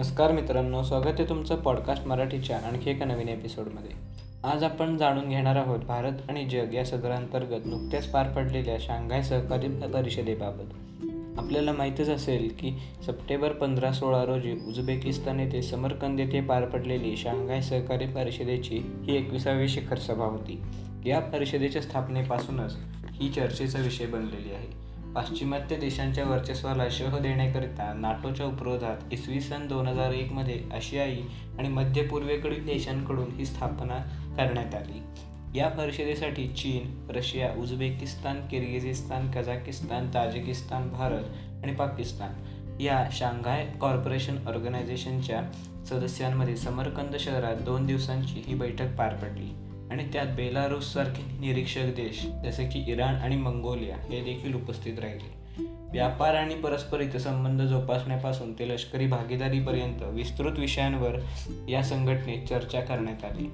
नमस्कार मित्रांनो स्वागत आहे तुमचं पॉडकास्ट मराठीच्या आणखी एका नवीन एपिसोडमध्ये आज आपण जाणून घेणार आहोत भारत आणि जग या सदरांतर्गत नुकत्याच पार पडलेल्या शांघाय सहकारी परिषदेबाबत. आपल्याला माहीतच असेल की सप्टेंबर पंधरा सोळा रोजी उझबेकिस्तान येथे समरकंद येथे पार पडलेली शांघाय सहकारी परिषदेची ही एकविसावी शिखर सभा होती. या परिषदेच्या स्थापनेपासूनच ही चर्चेचा विषय बनलेली आहे. पाश्चिमात्य देशांच्या वर्चस्वाला शह देण्याकरिता नाटोच्या उपरोधात इसवी सन दोन हजार एकमध्ये आशियाई आणि मध्य पूर्वेकडील देशांकडून ही स्थापना करण्यात आली. या परिषदेसाठी चीन Russia Uzbekistan Kyrgyzstan Kazakhstan Tajikistan Bharat आणि पाकिस्तान या शांघाय कॉर्पोरेशन ऑर्गनायझेशनच्या सदस्यांमध्ये समरकंद शहरात दोन दिवसांची ही बैठक पार पडली. आणि त्यात बेलारूससारखे निरीक्षक देश जसे की इराण आणि मंगोलिया हे देखील उपस्थित राहिले. व्यापार आणि परस्पर हितसंबंध जोपासण्यापासून ते लष्करी भागीदारीपर्यंत विस्तृत विषयांवर या संघटनेत चर्चा करण्यात आली.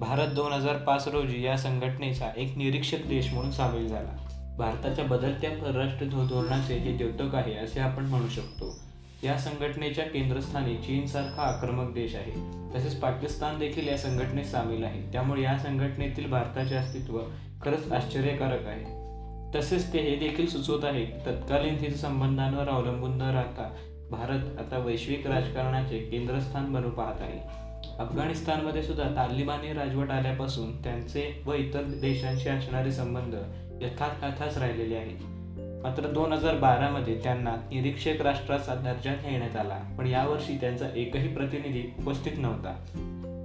भारत दोन हजार पाच रोजी या संघटनेचा एक निरीक्षक देश म्हणून सामील झाला. भारताच्या बदलत्या परराष्ट्र धोरणाचे हे द्योतक आहे असे आपण म्हणू शकतो. या संघटनेच्या केंद्रस्थानी चीनसारखा आक्रमक देश आहे. तसेच पाकिस्तान देखील या संघटनेत सामील आहे. त्यामुळे या संघटनेतील भारताचे अस्तित्व खरंच आश्चर्यकारक आहे. तसेच ते हे देखील सुचवत आहे तत्कालीन हित संबंधांवर अवलंबून न राहता भारत आता वैश्विक राजकारणाचे केंद्रस्थान बनू पाहत आहे. अफगाणिस्तानमध्ये सुद्धा तालिबानी राजवट आल्यापासून त्यांचे व इतर देशांशी असणारे संबंध यथातथाच राहिलेले आहेत. मात्र दोन हजार बारामध्ये त्यांना निरीक्षक राष्ट्राचा दर्जा घेण्यात आला. पण यावर्षी त्यांचा एकही प्रतिनिधी उपस्थित नव्हता.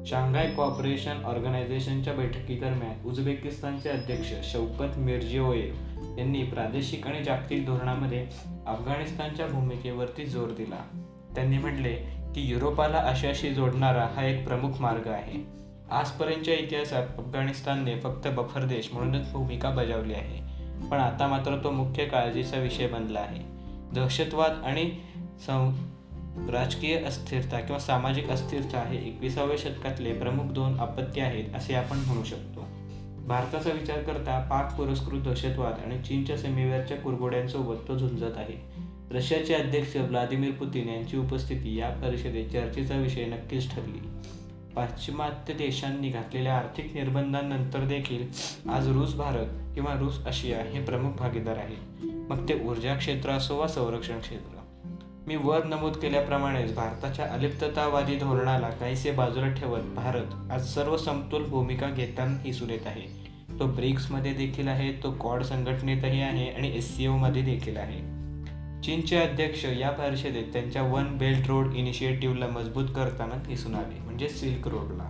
शांघाय कॉपरेशन ऑर्गनायझेशनच्या बैठकीदरम्यान उझबेकिस्तानचे अध्यक्ष शौकत मिर्जिओयेव यांनी प्रादेशिक आणि जागतिक धोरणामध्ये अफगाणिस्तानच्या भूमिकेवरती जोर दिला. त्यांनी म्हटले की युरोपाला आशियाशी जोडणारा हा एक प्रमुख मार्ग आहे. आजपर्यंतच्या इतिहासात अफगाणिस्तानने फक्त बफर देश म्हणूनच भूमिका बजावली आहे. पण आता मात्र तो मुख्य काळजीचा विषय बनला आहे. दहशतवाद आणि सं राजकीय अस्थिरता किंवा सामाजिक अस्थिरता हे एकविसाव्या शतकातले प्रमुख दोन आपत्ती आहेत असे आपण म्हणू शकतो. भारताचा विचार करता पाक पुरस्कृत दहशतवाद आणि चीनच्या सीमेवरच्या कुरगोड्यांसोबत तो झुंजत आहे. रशियाचे अध्यक्ष व्लादिमीर पुतीन यांची उपस्थिती या परिषदेत चर्चेचा विषय नक्कीच ठरली. पाश्चिमात्य देशांनी घातलेल्या आर्थिक निर्बंधांनंतर देखील आज रूस भारत किंवा रूस आशिया हे प्रमुख भागीदार आहे मग ते ऊर्जा क्षेत्र असो वा संरक्षण क्षेत्र. मी वर नमूद केल्याप्रमाणेच भारताच्या अलिप्ततावादी धोरणाला काहीसे बाजूला ठेवत भारत आज सर्व समतोल भूमिका घेताना दिसून येत आहे. तो ब्रिक्समध्ये देखील आहे तो कॉड संघटनेतही आहे आणि एस सी ओमध्ये देखील आहे. चीनचे अध्यक्ष या परिषदेत त्यांच्या वन बेल्ट रोड इनिशिएटिव्हला मजबूत करताना दिसून आले म्हणजे सिल्क रोडला.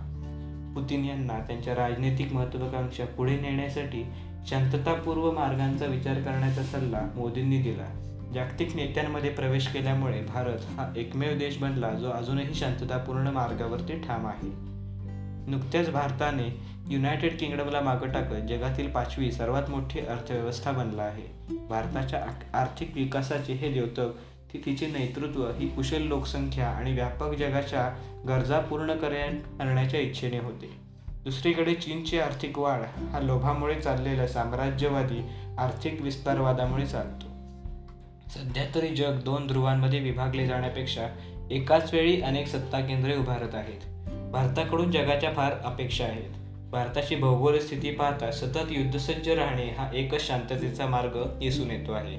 पुतीन यांना त्यांच्या राजनैतिक महत्वाकांक्षा पुढे नेण्यासाठी शांततापूर्व मार्गांचा विचार करण्याचा सल्ला मोदींनी दिला. जागतिक नेत्यांमध्ये प्रवेश केल्यामुळे भारत हा एकमेव देश बनला जो अजूनही शांततापूर्ण मार्गावरती ठाम आहे. नुकत्याच भारताने युनायटेड किंगडमला मागं टाकत जगातील पाचवी सर्वात मोठी अर्थव्यवस्था बनला आहे. भारताच्या आर्थिक विकासाचे हे द्योतक ती तिचे नेतृत्व ही कुशल लोकसंख्या आणि व्यापक जगाच्या गरजा पूर्ण करण्याच्या इच्छेने होते. दुसरीकडे चीनची आर्थिक वाढ हा लोभामुळे चाललेला साम्राज्यवादी आर्थिक विस्तारवादामुळे चालतो. सध्या तरी जग दोन ध्रुवांमध्ये विभागले जाण्यापेक्षा एकाच वेळी अनेक सत्ता केंद्रे उभारत आहेत. भारताकडून जगाच्या फार अपेक्षा आहेत. भारताची भौगोलिक स्थिती पाहता सतत युद्धसज्ज राहणे हा एकच शांततेचा मार्ग दिसून येतो आहे.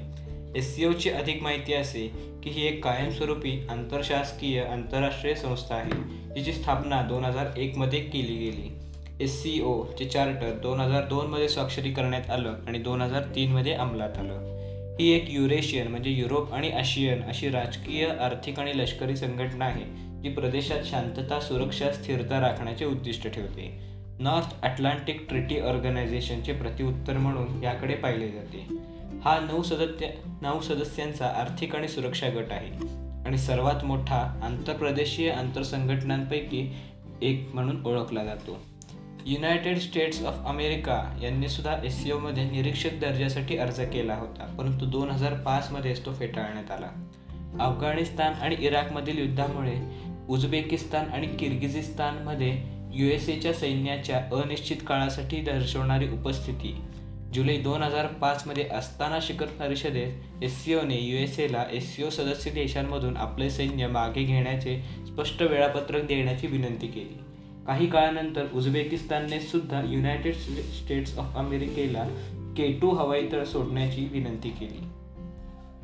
एस सी ओची अधिक माहिती असे की ही एक कायमस्वरूपी आंतरशासकीय आंतरराष्ट्रीय संस्था आहे जिची स्थापना दोन हजार एकमध्ये केली गेली. एस सी ओचे चार्टर दोन हजार दोनमध्ये स्वाक्षरी करण्यात आलं आणि दोन हजार तीनमध्ये अंमलात आलं. ही एक युरेशियन म्हणजे युरोप आणि आशियन अशी राजकीय आर्थिक आणि लष्करी संघटना आहे जी प्रदेशात शांतता सुरक्षा स्थिरता राखण्याचे उद्दिष्ट ठेवते. नॉर्थ अटलांटिक ट्रिटी ऑर्गनायझेशनचे प्रतिउत्तर म्हणून याकडे पाहिले जाते. हा नऊ सदस्य नऊ सदस्यांचा आर्थिक आणि सुरक्षा गट आहे आणि सर्वात मोठा आंतरप्रदेशीय आंतरसंघटनांपैकी एक म्हणून ओळखला जातो. युनायटेड स्टेट्स ऑफ अमेरिका यांनी सुद्धा एस सी ओमध्ये निरीक्षक दर्जासाठी अर्ज केला होता परंतु दोन हजार पाचमध्येच तो फेटाळण्यात आला. अफगाणिस्तान आणि इराकमधील युद्धामुळे उझबेकिस्तान आणि किर्गिझिस्तानमध्ये यू एस एच्या सैन्याच्या अनिश्चित काळासाठी दर्शवणारी उपस्थिती. जुलै दोन हजार पाचमध्ये असताना शिखर परिषदेत एस सी ओने यू एस एला एस सी ओ सदस्य देशांमधून आपले सैन्य मागे घेण्याचे स्पष्ट वेळापत्रक देण्याची विनंती केली. काही काळानंतर उझबेकिस्तानने सुद्धा युनायटेड स्टेट्स ऑफ अमेरिकेला के टू हवाईतळ सोडण्याची विनंती केली.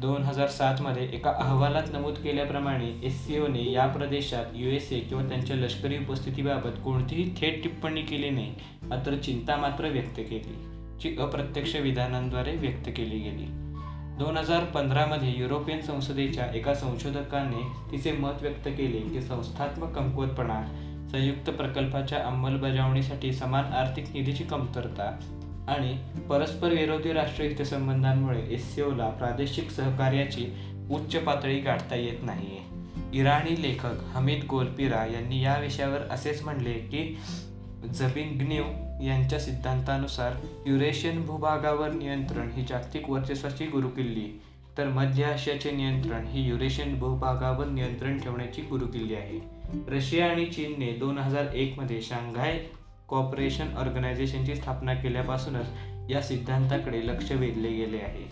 दोन हजार सातमध्ये एका अहवालात नमूद केल्याप्रमाणे एस सी ओने या प्रदेशात यू एस ए किंवा त्यांच्या लष्करी उपस्थितीबाबत कोणतीही थेट टिप्पणी केली नाही मात्र चिंता मात्र व्यक्त केली जी अप्रत्यक्ष विधानांद्वारे व्यक्त केली गेली. दोन हजार पंधरामध्ये युरोपियन संसदेच्या एका संशोधकाने तिचे मत व्यक्त केले की संस्थात्मक कमकुवतपणा संयुक्त प्रकल्पाच्या अंमलबजावणीसाठी समान आर्थिक निधीची कमतरता आणि परस्पर विरोधी राष्ट्रीय संबंधांमुळे एस प्रादेशिक सहकार्याची उच्च पातळी गाठता येत नाही इराणी लेखक हमीद गोलपिरा यांनी या विषयावर असेच म्हणले की जबिंग्नेव यांच्या सिद्धांतानुसार युरेशियन भूभागावर नियंत्रण ही जागतिक वर्चस्वाची गुरुकिल्ली तर मध्य आशियाचे नियंत्रण ही युरेशियन भूभागावर नियंत्रण ठेवण्याची गुरुकिल्ली आहे. रशिया आणि चीनने दोन हजार एकमध्ये शांघाय कॉपरेशन ऑर्गनायझेशनची स्थापना केल्यापासूनच या सिद्धांताकडे लक्ष वेधले गेले आहे.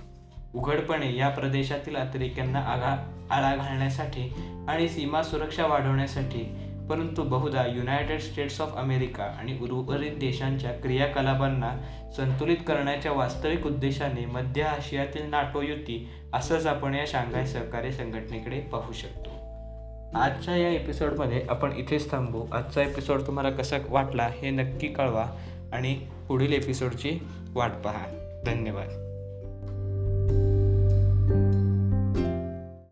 उघडपणे या प्रदेशातील अतिरेक्यांना आघा आळा घालण्यासाठी आणि सीमा सुरक्षा वाढवण्यासाठी परंतु बहुधा युनायटेड स्टेट्स ऑफ अमेरिका आणि उर्वरित देशांच्या क्रियाकलापांना संतुलित करण्याच्या वास्तविक उद्देशाने मध्य आशियातील नाटो युती असंच आपण या शांघाय सहकार्य संघटनेकडे पाहू शकतो. आजच्या या एपिसोडमध्ये आपण इथेच थांबू. आजचा एपिसोड तुम्हाला कसा वाटला हे नक्की कळवा आणि पुढील एपिसोडची वाट पहा. धन्यवाद.